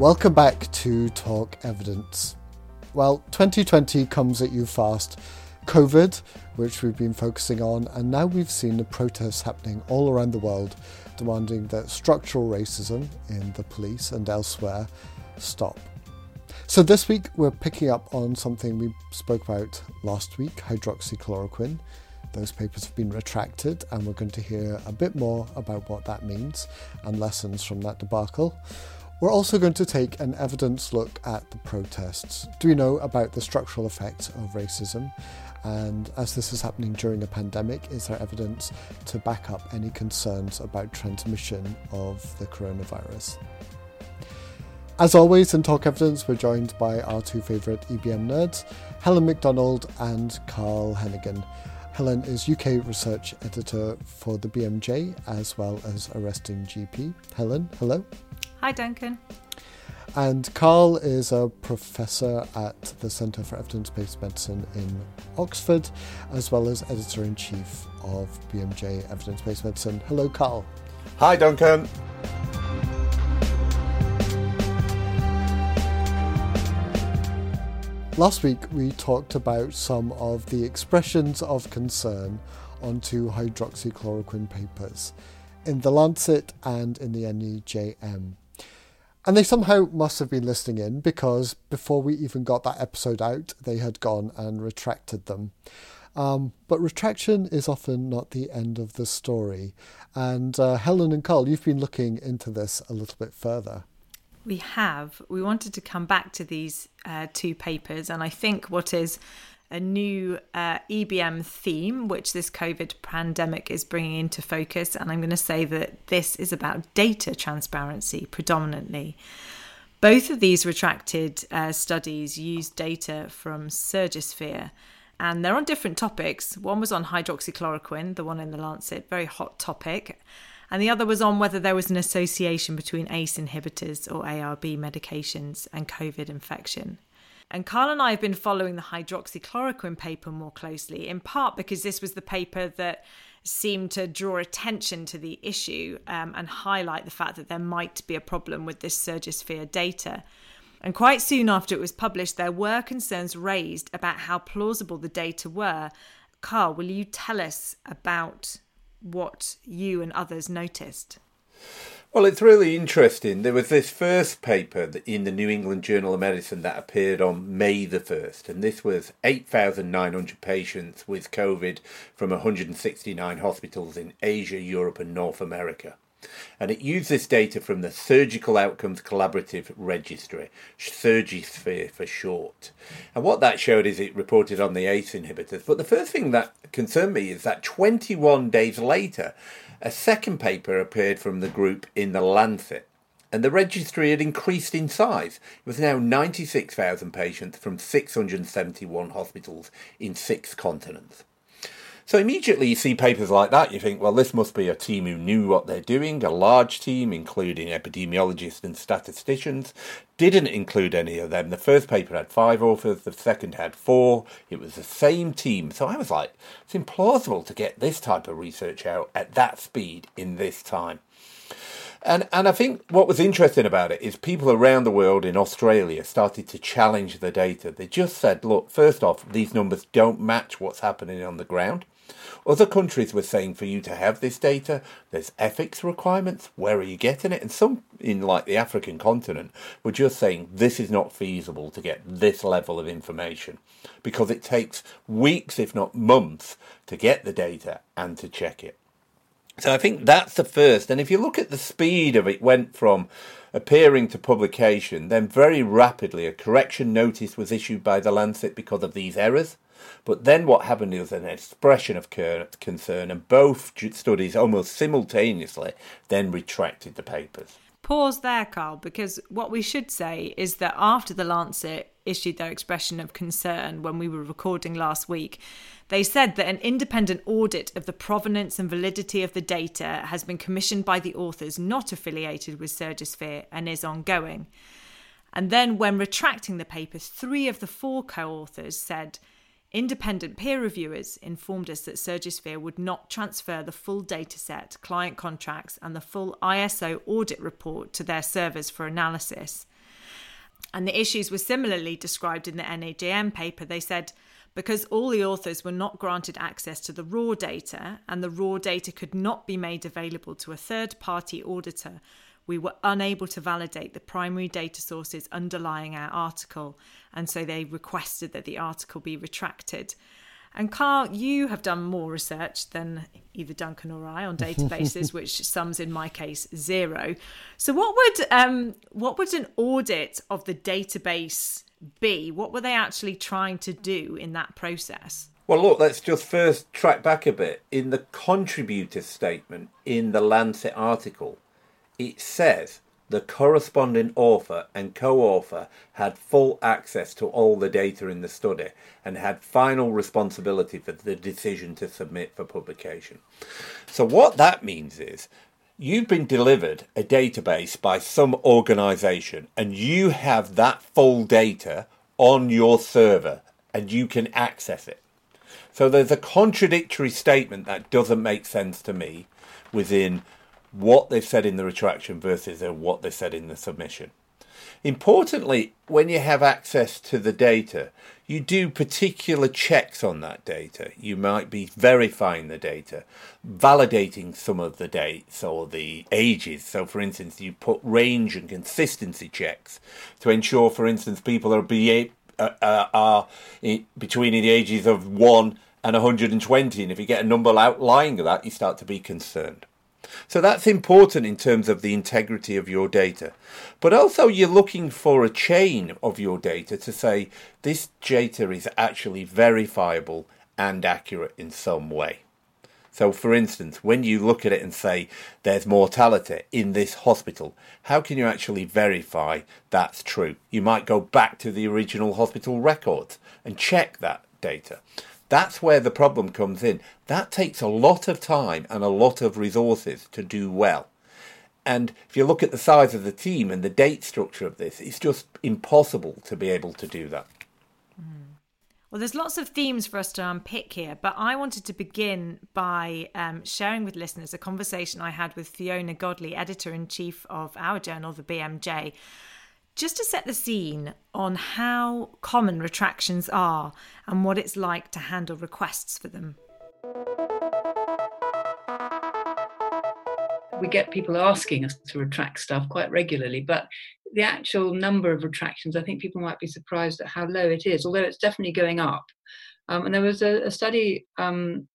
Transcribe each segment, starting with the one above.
Welcome back to Talk Evidence. Well, 2020 comes at you fast. COVID, which we've been focusing on, and now we've seen the protests happening all around the world demanding that structural racism in the police and elsewhere stop. So, this week we're picking up on something we spoke about last week hydroxychloroquine. Those papers have been retracted, and we're going to hear a bit more about what that means and lessons from that debacle. We're also going to take an evidence look at the protests. Do we know about the structural effects of racism? And as this is happening during a pandemic, is there evidence to back up any concerns about transmission of the coronavirus? As always, in Talk Evidence, we're joined by our two favourite EBM nerds, Helen Macdonald and Carl Heneghan. Helen is UK research editor for the BMJ as well as Arresting GP. Helen, hello. Hi, Duncan. And Carl is a professor at the Centre for Evidence Based Medicine in Oxford, as well as editor in chief of BMJ Evidence Based Medicine. Hello, Carl. Hi, Duncan. Last week, we talked about some of the expressions of concern onto hydroxychloroquine papers in The Lancet and in the NEJM. And they somehow must have been listening in because before we even got that episode out, they had gone and retracted them. Um, but retraction is often not the end of the story. And uh, Helen and Carl, you've been looking into this a little bit further. We have. We wanted to come back to these uh, two papers, and I think what is a new uh, EBM theme, which this COVID pandemic is bringing into focus. And I'm going to say that this is about data transparency predominantly. Both of these retracted uh, studies used data from Surgisphere, and they're on different topics. One was on hydroxychloroquine, the one in the Lancet, very hot topic. And the other was on whether there was an association between ACE inhibitors or ARB medications and COVID infection. And Carl and I have been following the hydroxychloroquine paper more closely, in part because this was the paper that seemed to draw attention to the issue um, and highlight the fact that there might be a problem with this Surgisphere data. And quite soon after it was published, there were concerns raised about how plausible the data were. Carl, will you tell us about what you and others noticed? Well, it's really interesting. There was this first paper in the New England Journal of Medicine that appeared on May the 1st, and this was 8,900 patients with COVID from 169 hospitals in Asia, Europe, and North America. And it used this data from the Surgical Outcomes Collaborative Registry, Surgisphere for short. And what that showed is it reported on the ACE inhibitors. But the first thing that concerned me is that 21 days later, a second paper appeared from the group in the Lancet, and the registry had increased in size. It was now 96,000 patients from 671 hospitals in six continents. So immediately you see papers like that, you think, well, this must be a team who knew what they're doing, a large team, including epidemiologists and statisticians. Didn't include any of them. The first paper had five authors, the second had four. It was the same team. So I was like, it's implausible to get this type of research out at that speed in this time. And and I think what was interesting about it is people around the world in Australia started to challenge the data. They just said, look, first off, these numbers don't match what's happening on the ground. Other countries were saying for you to have this data, there's ethics requirements. Where are you getting it? And some in like the African continent were just saying this is not feasible to get this level of information because it takes weeks, if not months, to get the data and to check it. So I think that's the first. And if you look at the speed of it, went from appearing to publication, then very rapidly a correction notice was issued by the Lancet because of these errors. But then what happened was an expression of concern, and both studies almost simultaneously then retracted the papers. Pause there, Carl, because what we should say is that after the Lancet issued their expression of concern when we were recording last week, they said that an independent audit of the provenance and validity of the data has been commissioned by the authors not affiliated with Surgisphere and is ongoing. And then, when retracting the papers, three of the four co authors said Independent peer reviewers informed us that Surgisphere would not transfer the full dataset, client contracts, and the full ISO audit report to their servers for analysis. And the issues were similarly described in the NEJM paper. They said because all the authors were not granted access to the raw data and the raw data could not be made available to a third party auditor, we were unable to validate the primary data sources underlying our article. And so they requested that the article be retracted. And Carl, you have done more research than either Duncan or I on databases, which sums in my case zero. So, what would um, what would an audit of the database be? What were they actually trying to do in that process? Well, look, let's just first track back a bit. In the contributor statement in the Lancet article, it says the corresponding author and co author had full access to all the data in the study and had final responsibility for the decision to submit for publication. So, what that means is you've been delivered a database by some organization and you have that full data on your server and you can access it. So, there's a contradictory statement that doesn't make sense to me within what they've said in the retraction versus what they said in the submission. Importantly, when you have access to the data, you do particular checks on that data. You might be verifying the data, validating some of the dates or the ages. So, for instance, you put range and consistency checks to ensure, for instance, people are, be, uh, uh, are between the ages of 1 and 120. And if you get a number outlying that, you start to be concerned. So that's important in terms of the integrity of your data. But also, you're looking for a chain of your data to say this data is actually verifiable and accurate in some way. So, for instance, when you look at it and say there's mortality in this hospital, how can you actually verify that's true? You might go back to the original hospital records and check that data. That's where the problem comes in. That takes a lot of time and a lot of resources to do well. And if you look at the size of the team and the date structure of this, it's just impossible to be able to do that. Well, there's lots of themes for us to unpick here, but I wanted to begin by um, sharing with listeners a conversation I had with Fiona Godlee, editor in chief of our journal, the BMJ, just to set the scene on how common retractions are and what it's like to handle requests for them. We get people asking us to retract stuff quite regularly, but the actual number of retractions, I think people might be surprised at how low it is, although it's definitely going up. Um, and there was a, a study um,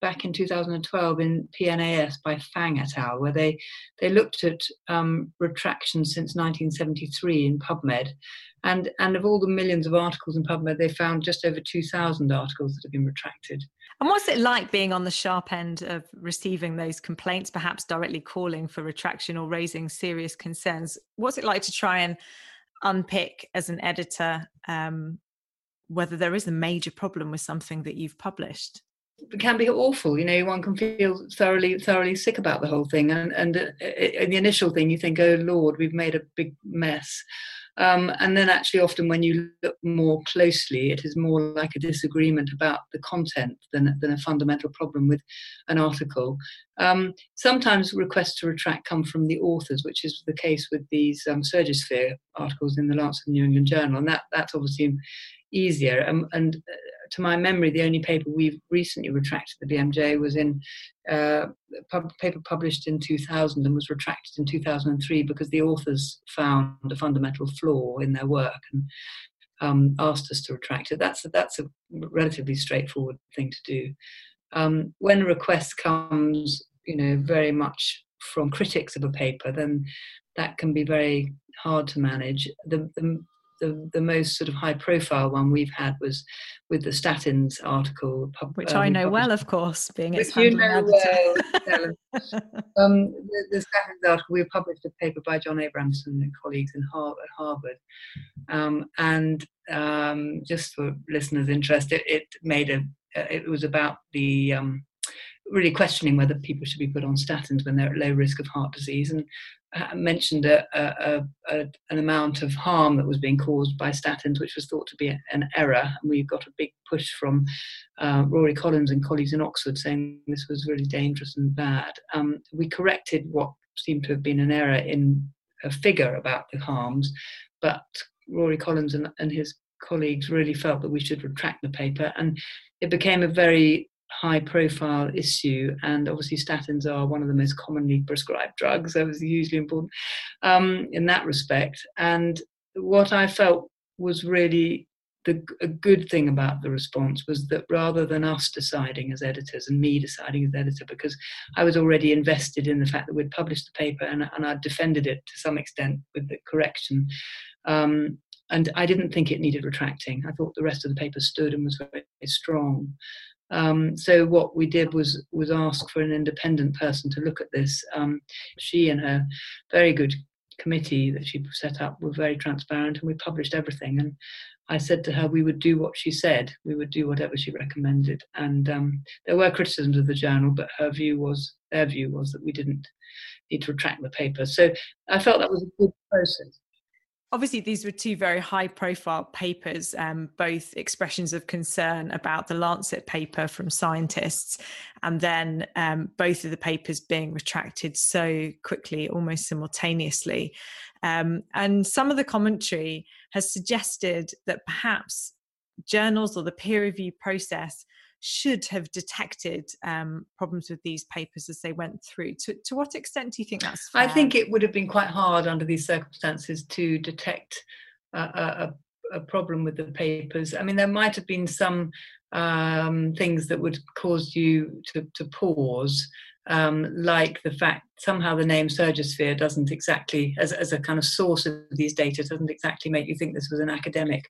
back in 2012 in PNAS by Fang et al., where they, they looked at um, retractions since 1973 in PubMed. And, and of all the millions of articles in PubMed, they found just over 2,000 articles that have been retracted. And what's it like being on the sharp end of receiving those complaints, perhaps directly calling for retraction or raising serious concerns? What's it like to try and unpick as an editor um, whether there is a major problem with something that you've published? It can be awful. You know, one can feel thoroughly, thoroughly sick about the whole thing. And and uh, in the initial thing, you think, "Oh Lord, we've made a big mess." Um, and then, actually, often when you look more closely, it is more like a disagreement about the content than than a fundamental problem with an article. Um, sometimes requests to retract come from the authors, which is the case with these um, Surgisphere articles in the Lancet New England Journal, and that that's obviously easier. Um, and to my memory, the only paper we've recently retracted the BMJ was in uh, a paper published in 2000 and was retracted in 2003 because the authors found a fundamental flaw in their work and um, asked us to retract it. That's a, that's a relatively straightforward thing to do. Um, when a request comes, you know, very much from critics of a paper, then that can be very hard to manage. The, the the, the most sort of high profile one we've had was with the statins article, pub, which um, I know well, of course, being its you know well. um, the, the, statins article we published a paper by John Abramson and colleagues in Harvard, at Harvard, um, and um, just for listeners' interest, it, it made a it was about the um, really questioning whether people should be put on statins when they're at low risk of heart disease and uh, mentioned a, a, a, an amount of harm that was being caused by statins, which was thought to be an error. And we got a big push from uh, Rory Collins and colleagues in Oxford saying this was really dangerous and bad. Um, we corrected what seemed to have been an error in a figure about the harms, but Rory Collins and, and his colleagues really felt that we should retract the paper, and it became a very high profile issue and obviously statins are one of the most commonly prescribed drugs it was hugely important um, in that respect and what i felt was really the a good thing about the response was that rather than us deciding as editors and me deciding as editor, because I was already invested in the fact that we'd published the paper and, and I'd defended it to some extent with the correction. Um, and I didn't think it needed retracting. I thought the rest of the paper stood and was very strong. Um, so what we did was was ask for an independent person to look at this. Um, she and her very good committee that she set up were very transparent, and we published everything. And I said to her we would do what she said, we would do whatever she recommended. And um, there were criticisms of the journal, but her view was, their view was that we didn't need to retract the paper. So I felt that was a good process. Obviously, these were two very high profile papers, um, both expressions of concern about the Lancet paper from scientists, and then um, both of the papers being retracted so quickly, almost simultaneously. Um, and some of the commentary has suggested that perhaps journals or the peer review process should have detected um, problems with these papers as they went through. To, to what extent do you think that's fair? I think it would have been quite hard under these circumstances to detect a, a, a problem with the papers. I mean, there might have been some um, things that would cause you to, to pause um, like the fact somehow the name Surgisphere doesn't exactly, as, as a kind of source of these data, doesn't exactly make you think this was an academic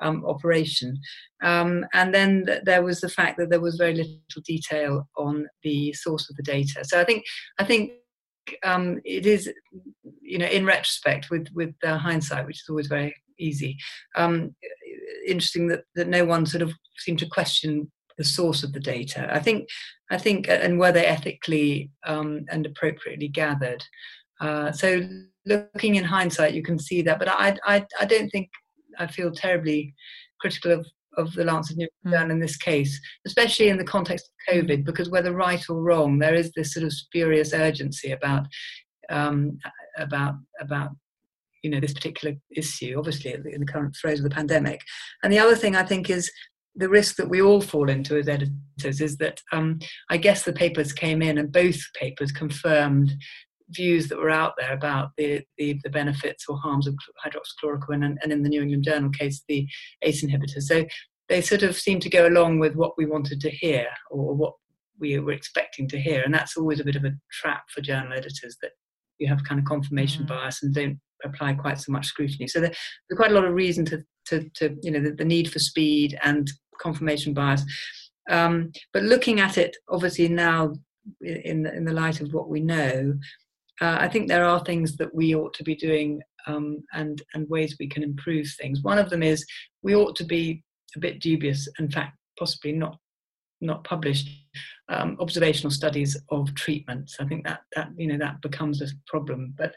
um, operation. Um, and then th- there was the fact that there was very little detail on the source of the data. So I think I think um, it is, you know, in retrospect, with with uh, hindsight, which is always very easy, um, interesting that that no one sort of seemed to question the source of the data. I think, I think, and were they ethically um, and appropriately gathered? Uh, so, looking in hindsight, you can see that. But I, I, I don't think I feel terribly critical of of the Lancet New mm. in this case, especially in the context of COVID, hmm. because whether right or wrong, there is this sort of spurious urgency about um, about about you know this particular issue, obviously in the current throes of the pandemic. And the other thing I think is the risk that we all fall into as editors is that um, I guess the papers came in and both papers confirmed views that were out there about the, the, the benefits or harms of hydroxychloroquine and, and, in the New England Journal case, the ACE inhibitors. So they sort of seem to go along with what we wanted to hear or what we were expecting to hear. And that's always a bit of a trap for journal editors that you have kind of confirmation mm. bias and don't apply quite so much scrutiny. So there's quite a lot of reason to, to, to you know, the, the need for speed and confirmation bias. Um, but looking at it, obviously now in the, in the light of what we know, uh, I think there are things that we ought to be doing um, and and ways we can improve things. One of them is we ought to be a bit dubious, in fact, possibly not not published um, observational studies of treatments. I think that that you know that becomes a problem. But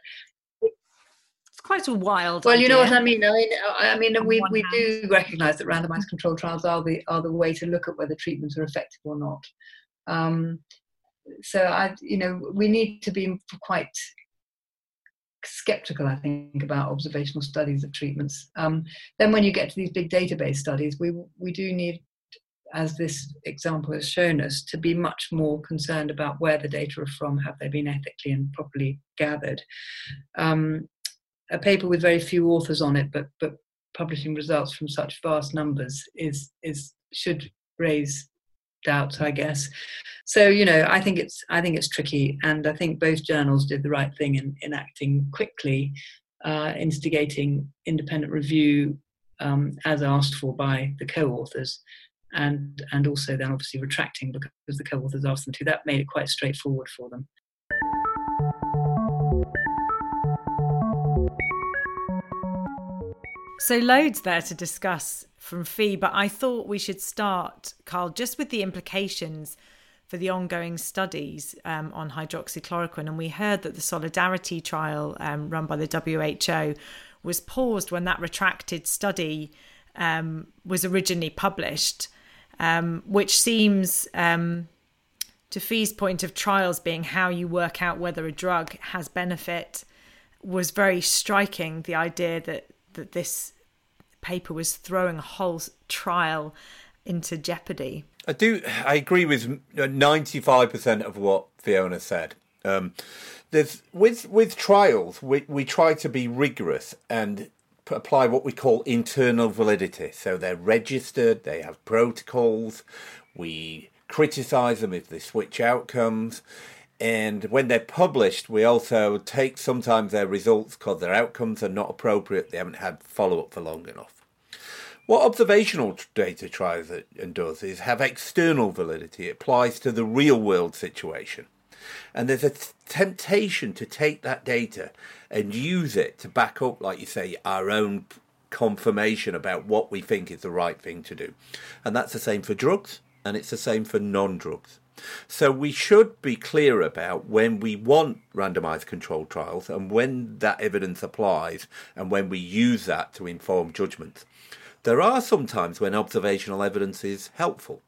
quite a wild. Well, idea. you know what I mean. I mean, I mean, we, we do recognise that randomised controlled trials are the are the way to look at whether treatments are effective or not. Um, so I, you know, we need to be quite skeptical, I think, about observational studies of treatments. Um, then, when you get to these big database studies, we we do need, as this example has shown us, to be much more concerned about where the data are from. Have they been ethically and properly gathered? Um, a paper with very few authors on it, but but publishing results from such vast numbers is is should raise doubts, I guess. So you know, I think it's I think it's tricky, and I think both journals did the right thing in in acting quickly, uh, instigating independent review um, as asked for by the co-authors. And, and also then obviously retracting because the co-authors asked them to. That made it quite straightforward for them. So, loads there to discuss from Fee, but I thought we should start, Carl, just with the implications for the ongoing studies um, on hydroxychloroquine. And we heard that the Solidarity trial um, run by the WHO was paused when that retracted study um, was originally published, um, which seems, um, to Fee's point of trials being how you work out whether a drug has benefit, was very striking. The idea that that this paper was throwing a whole trial into jeopardy. I do. I agree with ninety-five percent of what Fiona said. Um, there's with with trials, we we try to be rigorous and apply what we call internal validity. So they're registered, they have protocols. We criticise them if they switch outcomes. And when they're published, we also take sometimes their results because their outcomes are not appropriate. They haven't had follow up for long enough. What observational data tries and does is have external validity. It applies to the real world situation. And there's a t- temptation to take that data and use it to back up, like you say, our own confirmation about what we think is the right thing to do. And that's the same for drugs, and it's the same for non drugs. So we should be clear about when we want randomized controlled trials and when that evidence applies and when we use that to inform judgments. There are some times when observational evidence is helpful,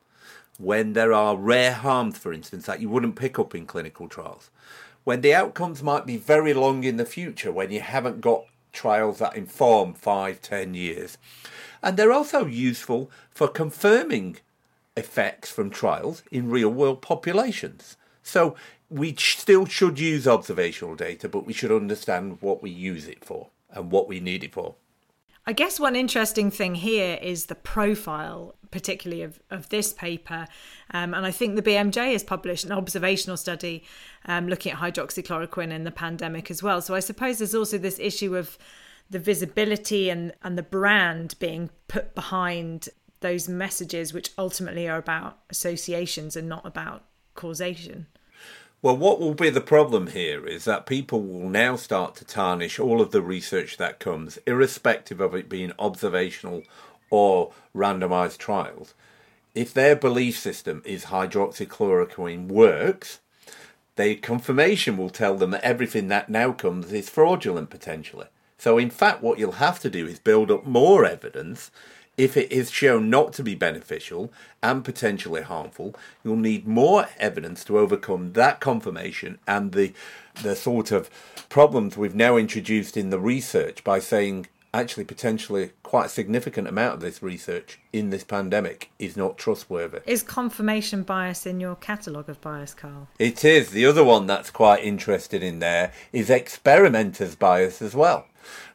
when there are rare harms, for instance, that you wouldn't pick up in clinical trials, when the outcomes might be very long in the future, when you haven't got trials that inform five, ten years. And they're also useful for confirming effects from trials in real world populations. So we still should use observational data, but we should understand what we use it for and what we need it for. I guess one interesting thing here is the profile, particularly of, of this paper. Um, and I think the BMJ has published an observational study um, looking at hydroxychloroquine in the pandemic as well. So I suppose there's also this issue of the visibility and, and the brand being put behind those messages, which ultimately are about associations and not about causation. Well, what will be the problem here is that people will now start to tarnish all of the research that comes, irrespective of it being observational or randomized trials. If their belief system is hydroxychloroquine works, the confirmation will tell them that everything that now comes is fraudulent potentially. So, in fact, what you'll have to do is build up more evidence if it is shown not to be beneficial and potentially harmful, you'll need more evidence to overcome that confirmation and the the sort of problems we've now introduced in the research by saying actually potentially quite a significant amount of this research in this pandemic is not trustworthy. Is confirmation bias in your catalogue of bias, Carl? It is. The other one that's quite interested in there is experimenters bias as well.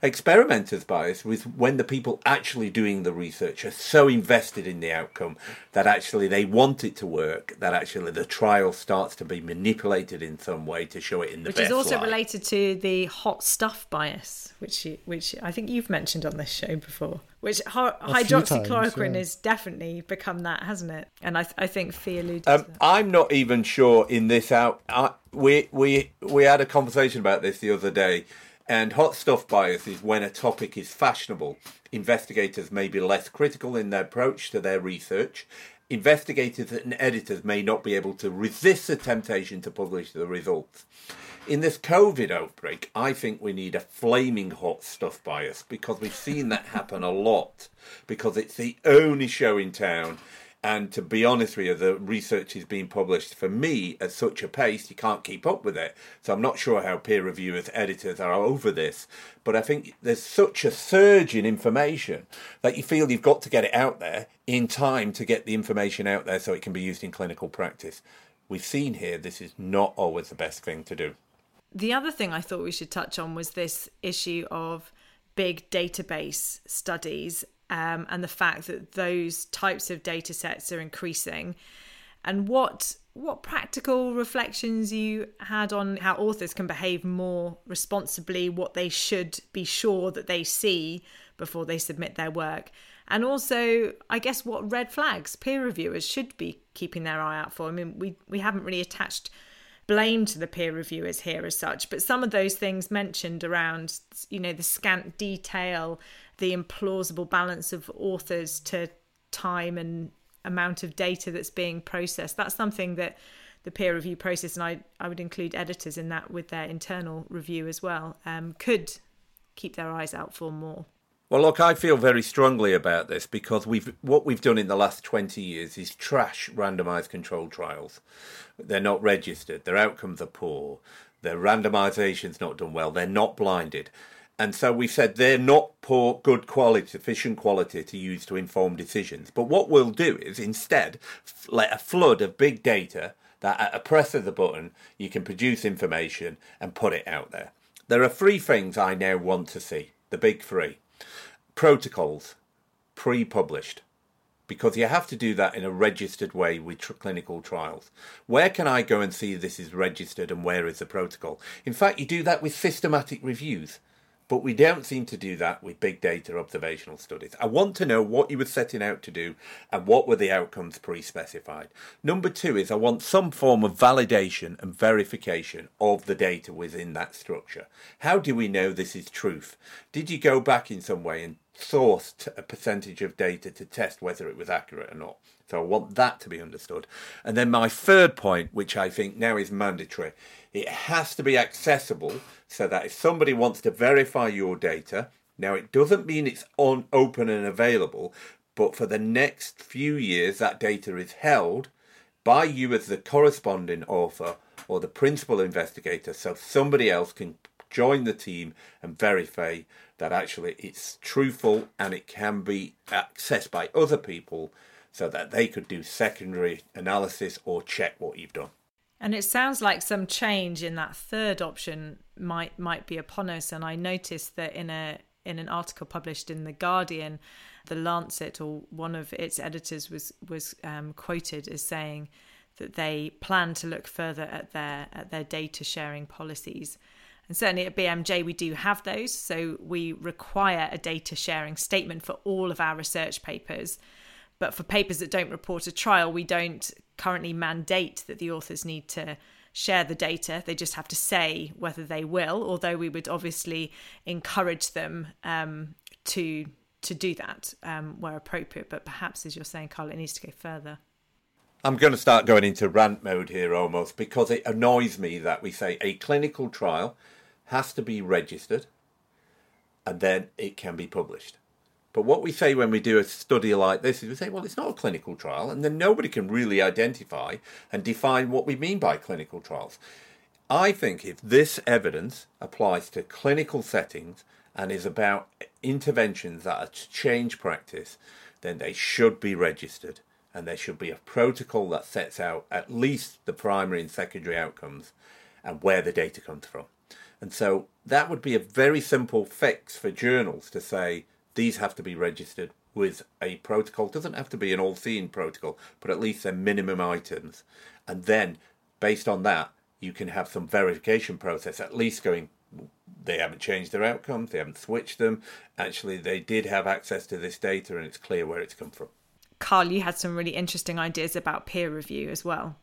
Experimenters bias with when the people actually doing the research are so invested in the outcome that actually they want it to work, that actually the trial starts to be manipulated in some way to show it in the which best is also light. related to the hot stuff bias, which you, which I think you've mentioned on this show before. Which hy- hydroxychloroquine times, yeah. has definitely become that, hasn't it? And I, th- I think Fee alluded Um, to that. I'm not even sure in this out. I, we we we had a conversation about this the other day, and hot stuff bias is when a topic is fashionable. Investigators may be less critical in their approach to their research. Investigators and editors may not be able to resist the temptation to publish the results. In this COVID outbreak, I think we need a flaming hot stuff bias because we've seen that happen a lot because it's the only show in town. And to be honest with you, the research is being published for me at such a pace you can't keep up with it. So I'm not sure how peer reviewers, editors are over this. But I think there's such a surge in information that you feel you've got to get it out there in time to get the information out there so it can be used in clinical practice. We've seen here this is not always the best thing to do. The other thing I thought we should touch on was this issue of big database studies um, and the fact that those types of data sets are increasing. And what what practical reflections you had on how authors can behave more responsibly what they should be sure that they see before they submit their work. And also i guess what red flags peer reviewers should be keeping their eye out for. I mean we we haven't really attached blame to the peer reviewers here as such but some of those things mentioned around you know the scant detail the implausible balance of authors to time and amount of data that's being processed. That's something that the peer review process and i, I would include editors in that with their internal review as well um, could keep their eyes out for more. Well, look, I feel very strongly about this because we've what we've done in the last 20 years is trash randomized controlled trials. They're not registered, their outcomes are poor, their randomization's not done well, they're not blinded. And so we said they're not poor, good quality, sufficient quality to use to inform decisions. But what we'll do is instead let a flood of big data that at a press of the button you can produce information and put it out there. There are three things I now want to see the big three protocols, pre published, because you have to do that in a registered way with tr- clinical trials. Where can I go and see this is registered and where is the protocol? In fact, you do that with systematic reviews. But we don't seem to do that with big data observational studies. I want to know what you were setting out to do and what were the outcomes pre specified. Number two is I want some form of validation and verification of the data within that structure. How do we know this is truth? Did you go back in some way and source a percentage of data to test whether it was accurate or not? So I want that to be understood. And then my third point, which I think now is mandatory, it has to be accessible so that if somebody wants to verify your data, now it doesn't mean it's on open and available, but for the next few years that data is held by you as the corresponding author or the principal investigator so somebody else can join the team and verify that actually it's truthful and it can be accessed by other people so that they could do secondary analysis or check what you've done. And it sounds like some change in that third option might might be upon us. And I noticed that in a in an article published in the Guardian, the Lancet or one of its editors was was um, quoted as saying that they plan to look further at their at their data sharing policies. And certainly at BMJ, we do have those. So we require a data sharing statement for all of our research papers. But for papers that don't report a trial, we don't currently mandate that the authors need to share the data. They just have to say whether they will, although we would obviously encourage them um, to to do that um, where appropriate. But perhaps, as you're saying, Carl, it needs to go further. I'm going to start going into rant mode here almost because it annoys me that we say a clinical trial has to be registered and then it can be published. But what we say when we do a study like this is we say, well, it's not a clinical trial, and then nobody can really identify and define what we mean by clinical trials. I think if this evidence applies to clinical settings and is about interventions that are to change practice, then they should be registered and there should be a protocol that sets out at least the primary and secondary outcomes and where the data comes from. And so that would be a very simple fix for journals to say, these have to be registered with a protocol. It doesn't have to be an all seeing protocol, but at least they're minimum items. And then, based on that, you can have some verification process, at least going, they haven't changed their outcomes, they haven't switched them. Actually, they did have access to this data and it's clear where it's come from. Carl, you had some really interesting ideas about peer review as well.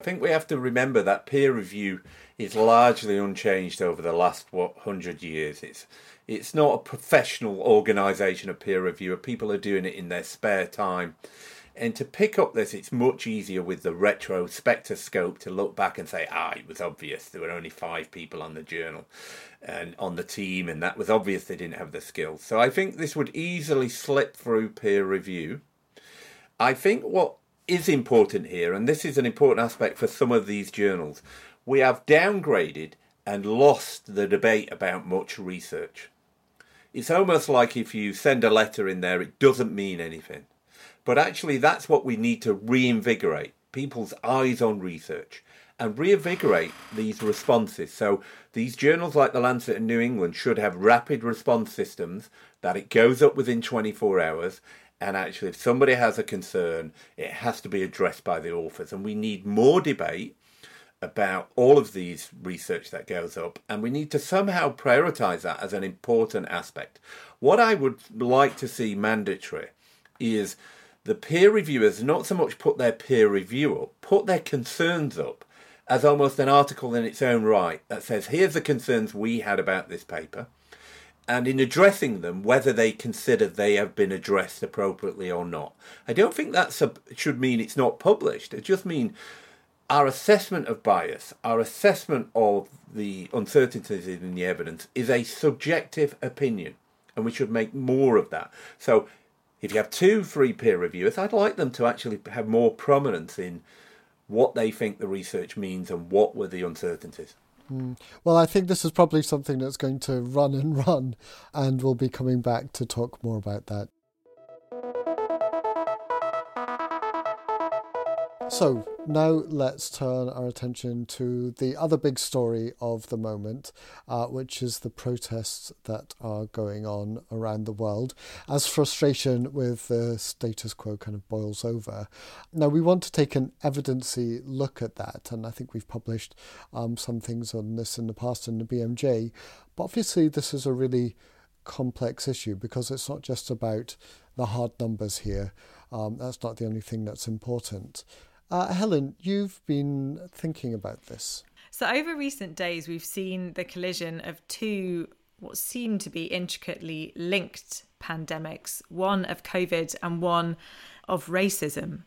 I think we have to remember that peer review is largely unchanged over the last what hundred years. It's it's not a professional organisation of peer reviewer. People are doing it in their spare time. And to pick up this, it's much easier with the retrospectoscope to look back and say, ah, it was obvious there were only five people on the journal and on the team, and that was obvious they didn't have the skills. So I think this would easily slip through peer review. I think what is important here, and this is an important aspect for some of these journals, we have downgraded and lost the debate about much research. It's almost like if you send a letter in there, it doesn't mean anything. But actually, that's what we need to reinvigorate people's eyes on research and reinvigorate these responses. So, these journals like The Lancet and New England should have rapid response systems that it goes up within 24 hours. And actually, if somebody has a concern, it has to be addressed by the authors. And we need more debate about all of these research that goes up, and we need to somehow prioritize that as an important aspect. What I would like to see mandatory is the peer reviewers not so much put their peer review up, put their concerns up as almost an article in its own right that says, here's the concerns we had about this paper. And in addressing them, whether they consider they have been addressed appropriately or not. I don't think that should mean it's not published. It just means our assessment of bias, our assessment of the uncertainties in the evidence is a subjective opinion, and we should make more of that. So, if you have two free peer reviewers, I'd like them to actually have more prominence in what they think the research means and what were the uncertainties. Mm. Well, I think this is probably something that's going to run and run, and we'll be coming back to talk more about that. So, now let's turn our attention to the other big story of the moment, uh, which is the protests that are going on around the world as frustration with the status quo kind of boils over. Now, we want to take an evidency look at that, and I think we've published um, some things on this in the past in the BMJ, but obviously, this is a really complex issue because it's not just about the hard numbers here. Um, that's not the only thing that's important. Uh, Helen, you've been thinking about this. So, over recent days, we've seen the collision of two what seem to be intricately linked pandemics one of COVID and one of racism.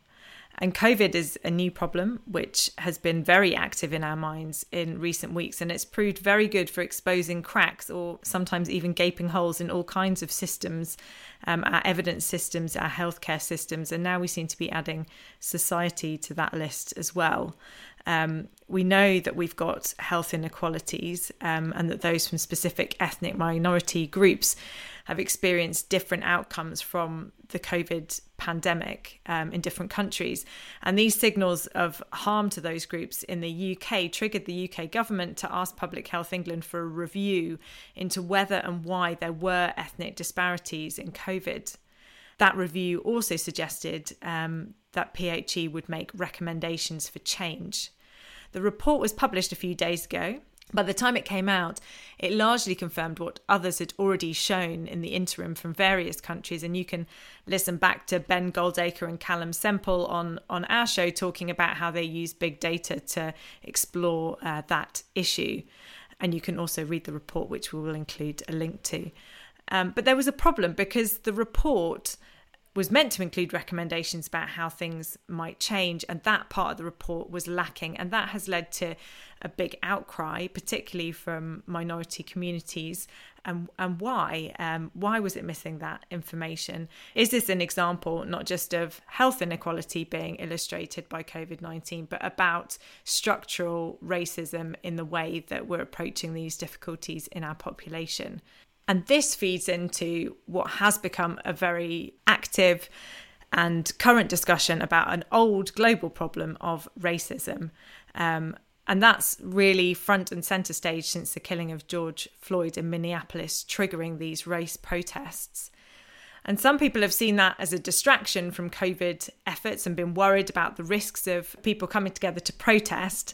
And COVID is a new problem which has been very active in our minds in recent weeks, and it's proved very good for exposing cracks or sometimes even gaping holes in all kinds of systems um, our evidence systems, our healthcare systems, and now we seem to be adding society to that list as well. Um, we know that we've got health inequalities um, and that those from specific ethnic minority groups have experienced different outcomes from the COVID pandemic um, in different countries. And these signals of harm to those groups in the UK triggered the UK government to ask Public Health England for a review into whether and why there were ethnic disparities in COVID. That review also suggested um, that PHE would make recommendations for change. The report was published a few days ago. By the time it came out, it largely confirmed what others had already shown in the interim from various countries. And you can listen back to Ben Goldacre and Calum Semple on, on our show talking about how they use big data to explore uh, that issue. And you can also read the report, which we will include a link to. Um, but there was a problem because the report was meant to include recommendations about how things might change, and that part of the report was lacking. And that has led to a big outcry, particularly from minority communities. And, and why? Um, why was it missing that information? Is this an example not just of health inequality being illustrated by COVID 19, but about structural racism in the way that we're approaching these difficulties in our population? And this feeds into what has become a very active and current discussion about an old global problem of racism. Um, and that's really front and centre stage since the killing of George Floyd in Minneapolis, triggering these race protests. And some people have seen that as a distraction from COVID efforts and been worried about the risks of people coming together to protest.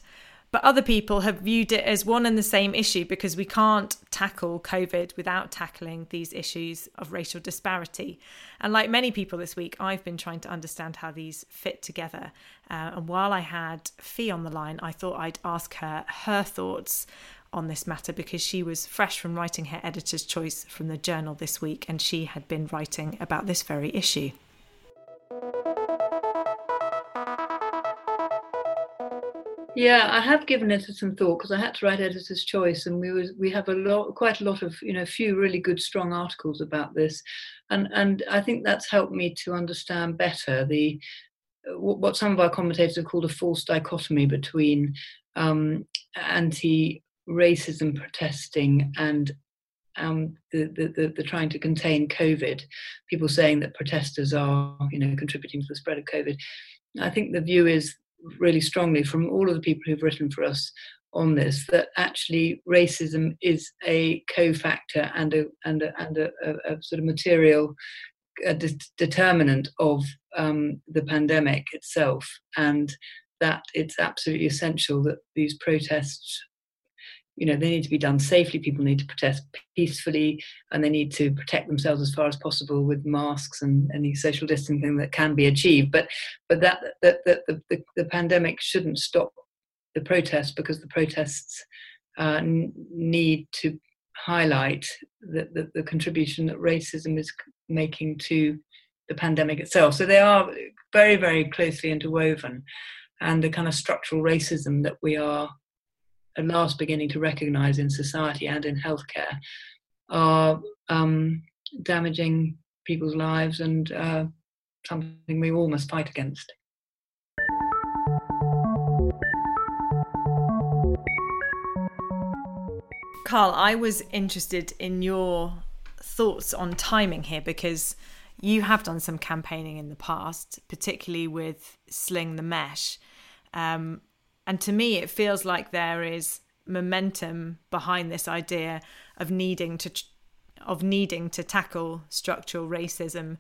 But other people have viewed it as one and the same issue because we can't tackle COVID without tackling these issues of racial disparity. And like many people this week, I've been trying to understand how these fit together. Uh, and while I had Fee on the line, I thought I'd ask her her thoughts on this matter because she was fresh from writing her editor's choice from the journal this week and she had been writing about this very issue. Yeah, I have given it some thought because I had to write editor's choice, and we was we have a lot, quite a lot of you know, a few really good, strong articles about this, and and I think that's helped me to understand better the what some of our commentators have called a false dichotomy between um, anti-racism protesting and um, the, the, the, the, trying to contain COVID, people saying that protesters are, you know, contributing to the spread of COVID. I think the view is really strongly from all of the people who've written for us on this that actually racism is a cofactor and a and a, and a, a, a sort of material de- determinant of um, the pandemic itself, and that it's absolutely essential that these protests you know they need to be done safely people need to protest peacefully and they need to protect themselves as far as possible with masks and any social distancing that can be achieved. But but that that, that the, the, the pandemic shouldn't stop the protests because the protests uh, need to highlight the, the, the contribution that racism is making to the pandemic itself. So they are very very closely interwoven and the kind of structural racism that we are at last beginning to recognize in society and in healthcare are um, damaging people's lives and uh, something we all must fight against. Carl, I was interested in your thoughts on timing here because you have done some campaigning in the past, particularly with Sling the Mesh. Um, and to me, it feels like there is momentum behind this idea of needing to of needing to tackle structural racism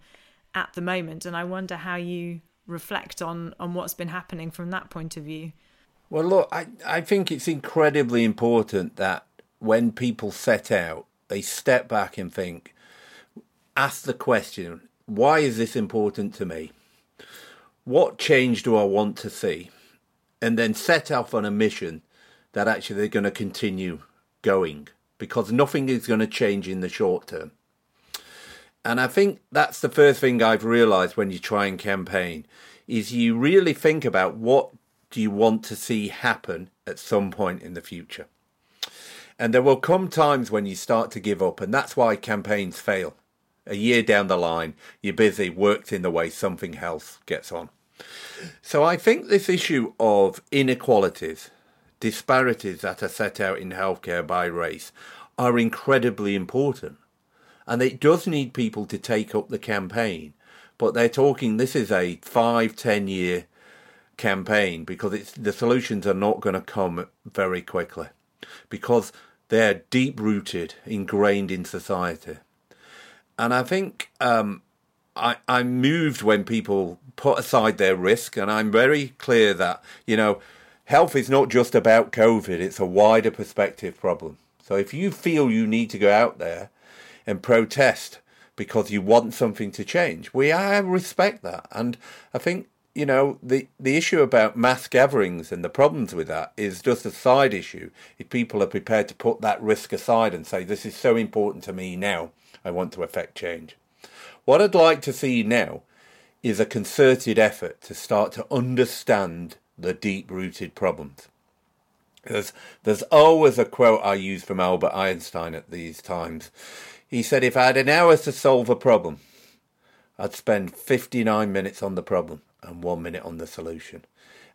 at the moment. And I wonder how you reflect on on what's been happening from that point of view. Well, look, I, I think it's incredibly important that when people set out, they step back and think, ask the question, why is this important to me? What change do I want to see? And then set off on a mission that actually they're going to continue going because nothing is going to change in the short term. And I think that's the first thing I've realized when you try and campaign is you really think about what do you want to see happen at some point in the future. And there will come times when you start to give up, and that's why campaigns fail. A year down the line, you're busy, worked in the way something else gets on. So I think this issue of inequalities disparities that are set out in healthcare by race are incredibly important. And it does need people to take up the campaign. But they're talking this is a five, ten year campaign because the solutions are not going to come very quickly because they're deep rooted, ingrained in society. And I think um, I, I'm moved when people put aside their risk, and I'm very clear that, you know, health is not just about COVID, it's a wider perspective problem. So if you feel you need to go out there and protest because you want something to change, we I respect that. And I think, you know, the, the issue about mass gatherings and the problems with that is just a side issue. If people are prepared to put that risk aside and say, this is so important to me now, I want to affect change. What I'd like to see now is a concerted effort to start to understand the deep rooted problems. There's, there's always a quote I use from Albert Einstein at these times. He said, If I had an hour to solve a problem, I'd spend 59 minutes on the problem and one minute on the solution.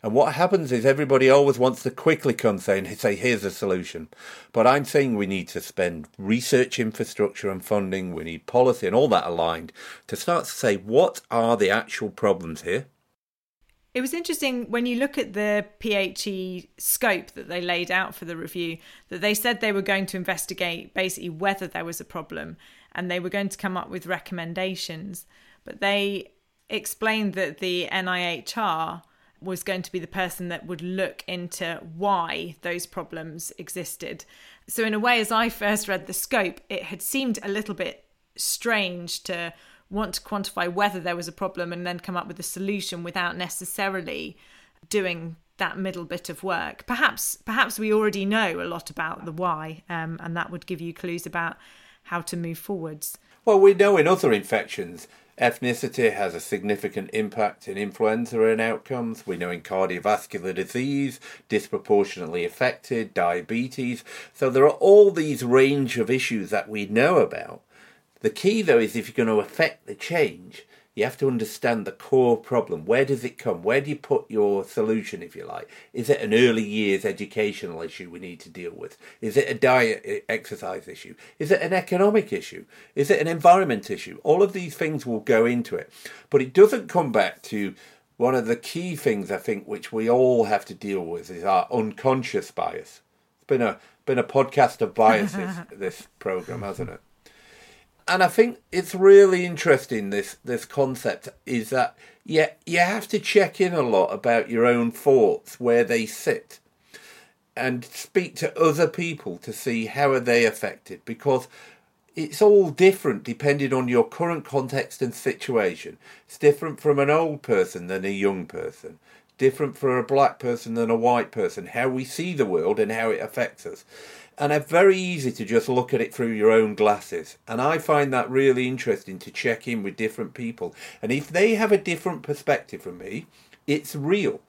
And what happens is everybody always wants to quickly come say and say, here's a solution. But I'm saying we need to spend research infrastructure and funding, we need policy and all that aligned to start to say, what are the actual problems here? It was interesting when you look at the PHE scope that they laid out for the review, that they said they were going to investigate basically whether there was a problem and they were going to come up with recommendations. But they explained that the NIHR was going to be the person that would look into why those problems existed. So, in a way, as I first read the scope, it had seemed a little bit strange to want to quantify whether there was a problem and then come up with a solution without necessarily doing that middle bit of work. Perhaps perhaps we already know a lot about the why, um, and that would give you clues about how to move forwards. Well, we know in other infections, ethnicity has a significant impact in influenza and outcomes. We know in cardiovascular disease, disproportionately affected, diabetes. So there are all these range of issues that we know about. The key, though, is if you're going to affect the change, you have to understand the core problem. Where does it come? Where do you put your solution, if you like? Is it an early years educational issue we need to deal with? Is it a diet exercise issue? Is it an economic issue? Is it an environment issue? All of these things will go into it. But it doesn't come back to one of the key things I think which we all have to deal with is our unconscious bias. It's been a been a podcast of biases this program, hasn't it? And I think it's really interesting. This this concept is that yeah, you have to check in a lot about your own thoughts, where they sit, and speak to other people to see how are they affected because it's all different depending on your current context and situation. It's different from an old person than a young person. Different for a black person than a white person. How we see the world and how it affects us and it's very easy to just look at it through your own glasses. And I find that really interesting to check in with different people. And if they have a different perspective from me, it's real.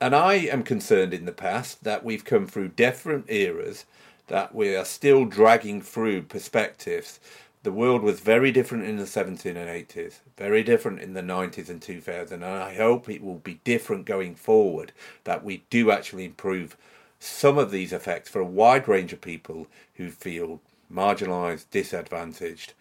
And I am concerned in the past that we've come through different eras, that we are still dragging through perspectives. The world was very different in the 70s and 80s, very different in the 90s and 2000s, and I hope it will be different going forward, that we do actually improve some of these effects for a wide range of people who feel marginalised, disadvantaged,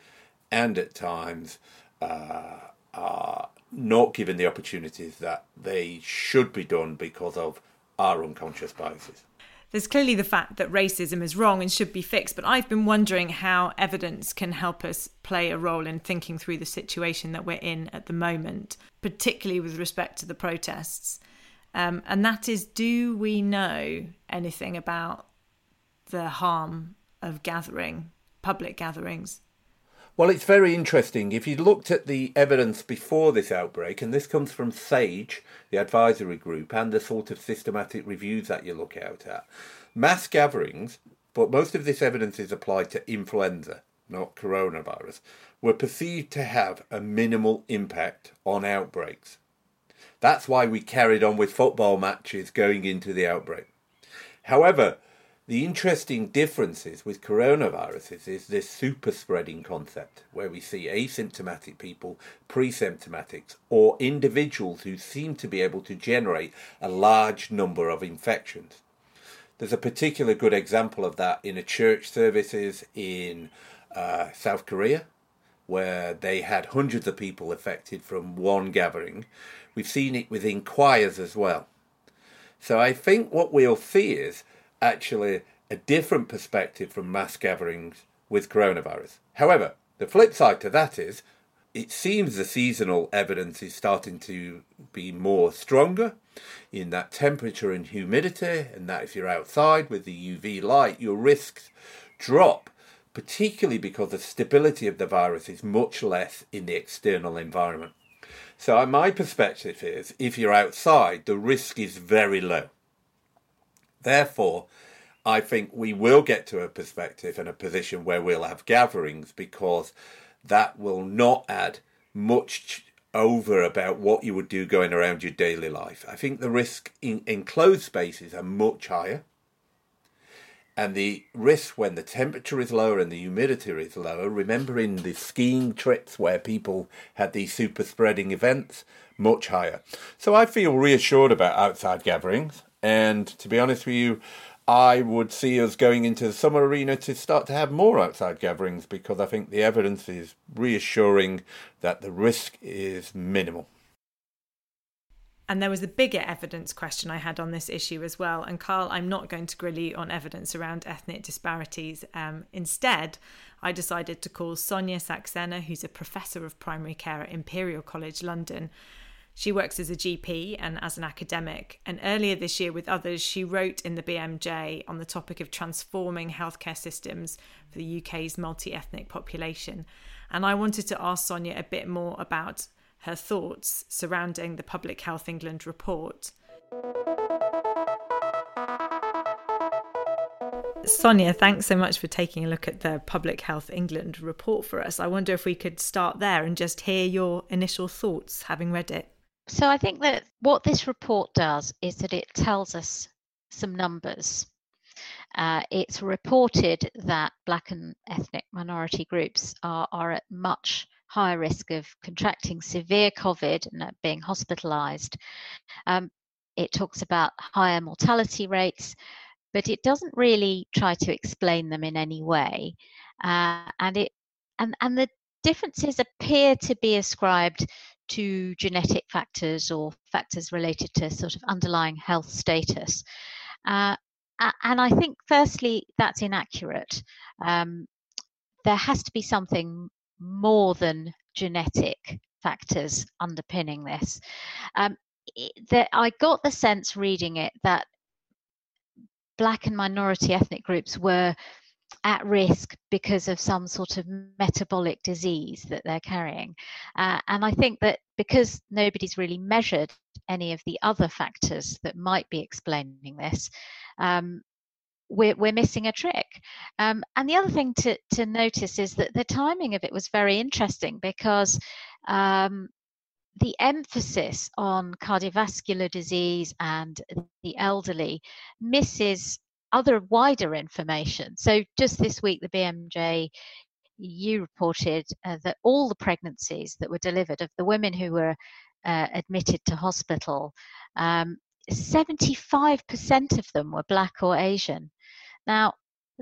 and at times uh, are not given the opportunities that they should be done because of our unconscious biases. There's clearly the fact that racism is wrong and should be fixed, but I've been wondering how evidence can help us play a role in thinking through the situation that we're in at the moment, particularly with respect to the protests. Um, and that is do we know anything about the harm of gathering, public gatherings? Well, it's very interesting. If you looked at the evidence before this outbreak, and this comes from SAGE, the advisory group, and the sort of systematic reviews that you look out at, mass gatherings, but most of this evidence is applied to influenza, not coronavirus, were perceived to have a minimal impact on outbreaks. That's why we carried on with football matches going into the outbreak. However, the interesting differences with coronaviruses is this super spreading concept, where we see asymptomatic people, pre-symptomatics, or individuals who seem to be able to generate a large number of infections. There's a particular good example of that in a church services in uh, South Korea, where they had hundreds of people affected from one gathering. We've seen it within choirs as well. So I think what we'll see is actually a different perspective from mass gatherings with coronavirus. However, the flip side to that is it seems the seasonal evidence is starting to be more stronger in that temperature and humidity, and that if you're outside with the UV light, your risks drop, particularly because the stability of the virus is much less in the external environment. So, uh, my perspective is if you're outside, the risk is very low. Therefore, I think we will get to a perspective and a position where we'll have gatherings because that will not add much over about what you would do going around your daily life. I think the risk in enclosed spaces are much higher. And the risk when the temperature is lower and the humidity is lower, remembering the skiing trips where people had these super spreading events, much higher. So I feel reassured about outside gatherings. And to be honest with you, I would see us going into the summer arena to start to have more outside gatherings because I think the evidence is reassuring that the risk is minimal. And there was a bigger evidence question I had on this issue as well. And Carl, I'm not going to grill you on evidence around ethnic disparities. Um, instead, I decided to call Sonia Saxena, who's a professor of primary care at Imperial College London, she works as a GP and as an academic. And earlier this year, with others, she wrote in the BMJ on the topic of transforming healthcare systems for the UK's multi ethnic population. And I wanted to ask Sonia a bit more about her thoughts surrounding the Public Health England report. Sonia, thanks so much for taking a look at the Public Health England report for us. I wonder if we could start there and just hear your initial thoughts having read it. So I think that what this report does is that it tells us some numbers. Uh, it's reported that Black and ethnic minority groups are, are at much higher risk of contracting severe COVID and being hospitalized. Um, it talks about higher mortality rates, but it doesn't really try to explain them in any way. Uh, and it and, and the differences appear to be ascribed to genetic factors or factors related to sort of underlying health status. Uh, and I think, firstly, that's inaccurate. Um, there has to be something more than genetic factors underpinning this. Um, that I got the sense reading it that black and minority ethnic groups were at risk because of some sort of metabolic disease that they're carrying. Uh, and I think that because nobody's really measured any of the other factors that might be explaining this, um, we're, we're missing a trick. Um, and the other thing to, to notice is that the timing of it was very interesting because um, the emphasis on cardiovascular disease and the elderly misses other wider information. So just this week, the BMJ you reported uh, that all the pregnancies that were delivered of the women who were uh, admitted to hospital, um, 75% of them were black or Asian. Now,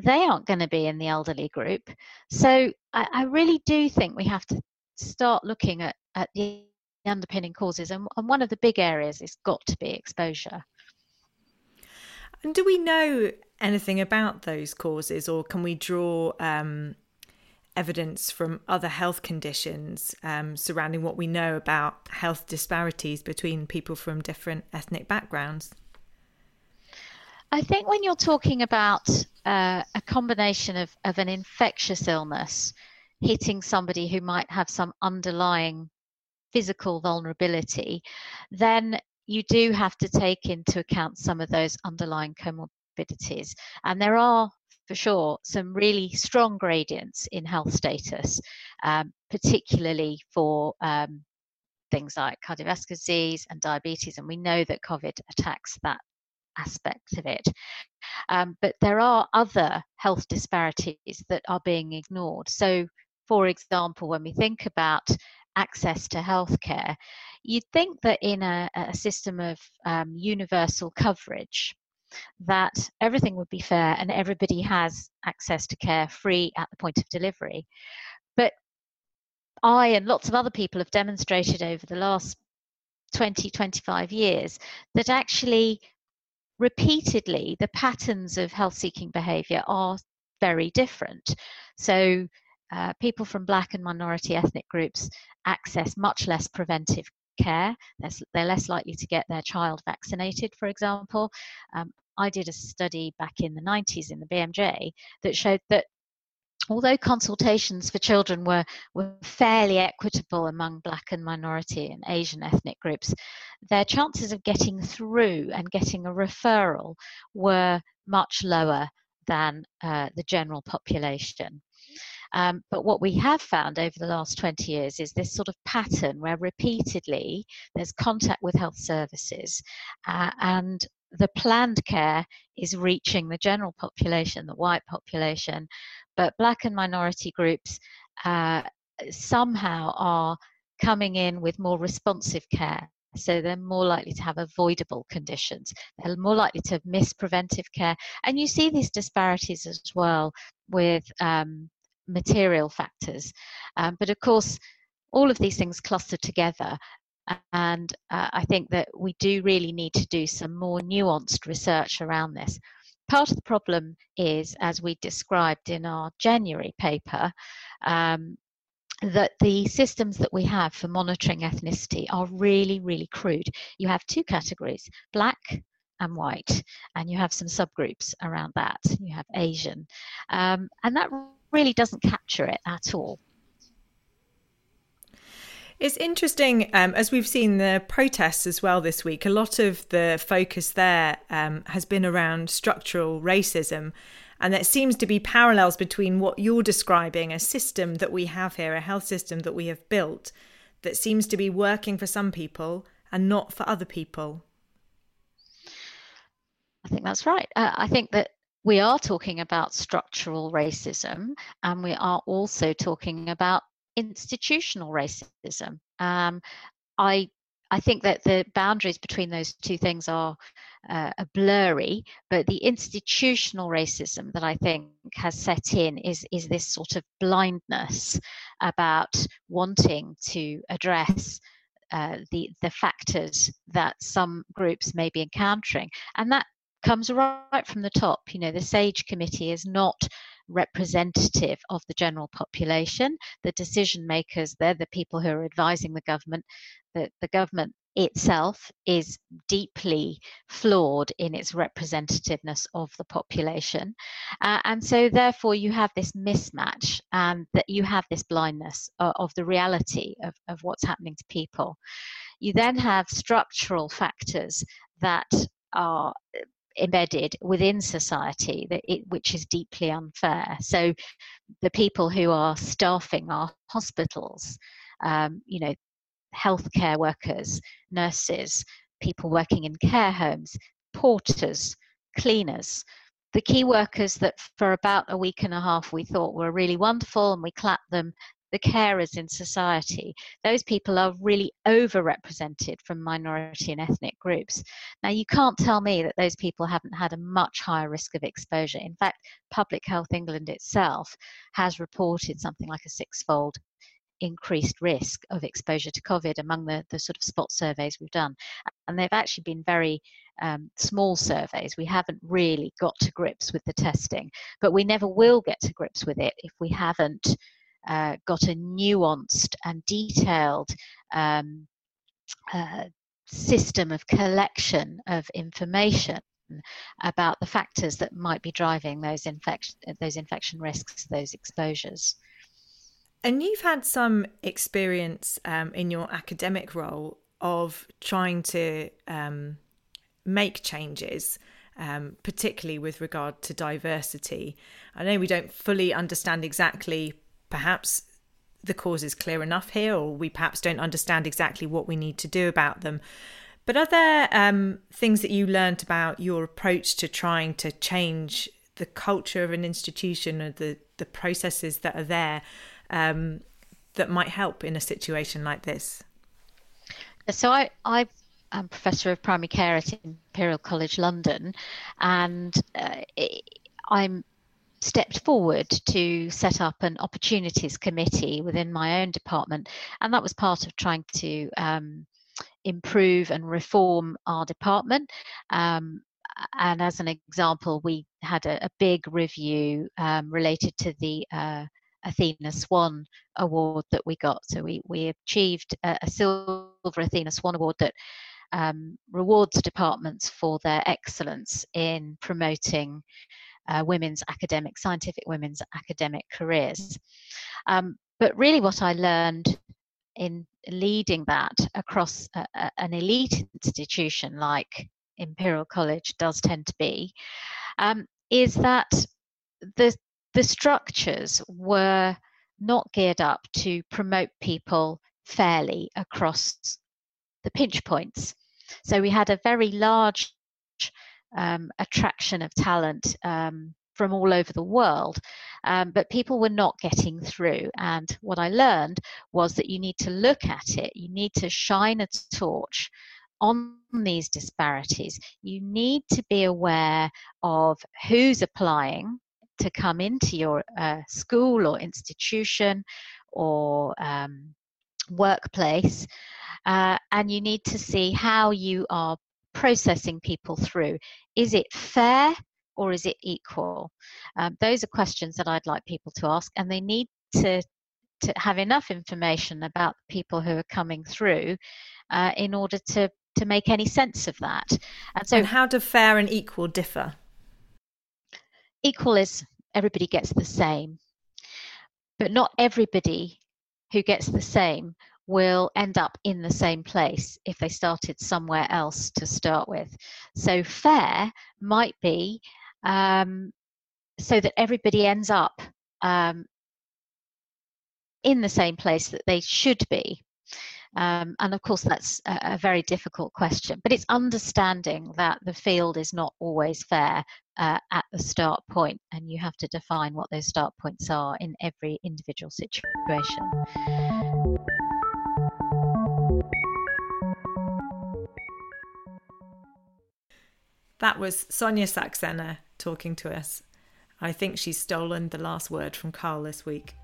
they aren't going to be in the elderly group. So I, I, really do think we have to start looking at, at the underpinning causes. And, and one of the big areas is got to be exposure. And do we know anything about those causes, or can we draw um, evidence from other health conditions um, surrounding what we know about health disparities between people from different ethnic backgrounds? I think when you're talking about uh, a combination of, of an infectious illness hitting somebody who might have some underlying physical vulnerability, then you do have to take into account some of those underlying comorbidities. And there are for sure some really strong gradients in health status, um, particularly for um, things like cardiovascular disease and diabetes. And we know that COVID attacks that aspect of it. Um, but there are other health disparities that are being ignored. So, for example, when we think about access to healthcare, you'd think that in a, a system of um, universal coverage, that everything would be fair and everybody has access to care free at the point of delivery. But I and lots of other people have demonstrated over the last 20, 25 years that actually repeatedly the patterns of health seeking behavior are very different. So uh, people from black and minority ethnic groups access much less preventive care. They're, they're less likely to get their child vaccinated, for example. Um, I did a study back in the 90s in the BMJ that showed that although consultations for children were, were fairly equitable among black and minority and Asian ethnic groups, their chances of getting through and getting a referral were much lower than uh, the general population. Um, but what we have found over the last 20 years is this sort of pattern where repeatedly there's contact with health services uh, and the planned care is reaching the general population, the white population, but black and minority groups uh, somehow are coming in with more responsive care. So they're more likely to have avoidable conditions. They're more likely to miss preventive care. And you see these disparities as well with um, material factors. Um, but of course, all of these things cluster together. And uh, I think that we do really need to do some more nuanced research around this. Part of the problem is, as we described in our January paper, um, that the systems that we have for monitoring ethnicity are really, really crude. You have two categories black and white, and you have some subgroups around that. You have Asian, um, and that really doesn't capture it at all. It's interesting, um, as we've seen the protests as well this week, a lot of the focus there um, has been around structural racism. And there seems to be parallels between what you're describing, a system that we have here, a health system that we have built, that seems to be working for some people and not for other people. I think that's right. Uh, I think that we are talking about structural racism and we are also talking about institutional racism. Um, I I think that the boundaries between those two things are, uh, blurry, but the institutional racism that I think has set in is is this sort of blindness about wanting to address uh, the the factors that some groups may be encountering, and that comes right from the top. You know, the SAGE committee is not representative of the general population. The decision makers, they're the people who are advising the government. The, the government itself is deeply flawed in its representativeness of the population. Uh, and so, therefore, you have this mismatch and that you have this blindness of, of the reality of, of what's happening to people. You then have structural factors that are embedded within society that it, which is deeply unfair. So the people who are staffing our hospitals, um, you know, healthcare workers, nurses, people working in care homes, porters, cleaners, the key workers that for about a week and a half we thought were really wonderful and we clapped them the carers in society, those people are really overrepresented from minority and ethnic groups. Now, you can't tell me that those people haven't had a much higher risk of exposure. In fact, Public Health England itself has reported something like a six-fold increased risk of exposure to COVID among the, the sort of spot surveys we've done. And they've actually been very um, small surveys. We haven't really got to grips with the testing, but we never will get to grips with it if we haven't uh, got a nuanced and detailed um, uh, system of collection of information about the factors that might be driving those infection those infection risks, those exposures. And you've had some experience um, in your academic role of trying to um, make changes, um, particularly with regard to diversity. I know we don't fully understand exactly, perhaps the cause is clear enough here, or we perhaps don't understand exactly what we need to do about them. But are there um, things that you learned about your approach to trying to change the culture of an institution or the, the processes that are there um, that might help in a situation like this? So I, I am professor of primary care at Imperial College London, and uh, I'm stepped forward to set up an opportunities committee within my own department, and that was part of trying to um, improve and reform our department. Um, and as an example, we had a, a big review um, related to the uh, Athena Swan award that we got. So we, we achieved a, a silver Athena Swan award that um, rewards departments for their excellence in promoting uh, women's academic, scientific women's academic careers. Um, but really, what I learned in leading that across a, a, an elite institution like Imperial College does tend to be, um, is that the the structures were not geared up to promote people fairly across the pinch points. So we had a very large um, attraction of talent um, from all over the world, um, but people were not getting through. And what I learned was that you need to look at it, you need to shine a torch on these disparities. You need to be aware of who's applying to come into your uh, school or institution or um, workplace, uh, and you need to see how you are processing people through. Is it fair or is it equal? Um, those are questions that I'd like people to ask, and they need to to have enough information about the people who are coming through uh, in order to to make any sense of that. And so, and how do fair and equal differ? equal is everybody gets the same. But not everybody who gets the same will end up in the same place if they started somewhere else to start with. So, fair might be um, so that everybody ends up um, in the same place that they should be. Um, and of course, that's a, a, very difficult question, but it's understanding that the field is not always fair uh, at the start point, and you have to define what those start points are in every individual situation. That was Sonia Saxena talking to us. I think she's stolen the last word from Carl this week.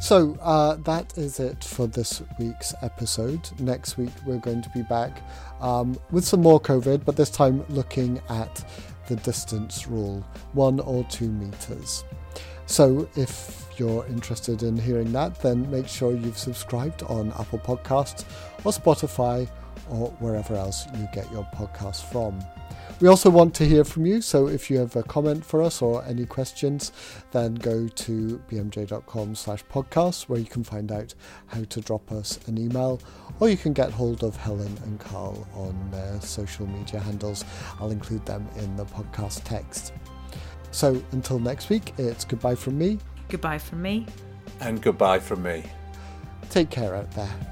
So uh, that is it for this week's episode. Next week we're going to be back um, with some more COVID, but this time looking at the distance rule one or two meters. So if you're interested in hearing that, then make sure you've subscribed on Apple Podcasts or Spotify or wherever else you get your podcasts from. We also want to hear from you, so if you have a comment for us or any questions, then go to bmj.com slash podcast where you can find out how to drop us an email or you can get hold of Helen and Carl on their social media handles. I'll include them in the podcast text. So until next week, it's goodbye from me. Goodbye from me. And goodbye from me. Take care out there.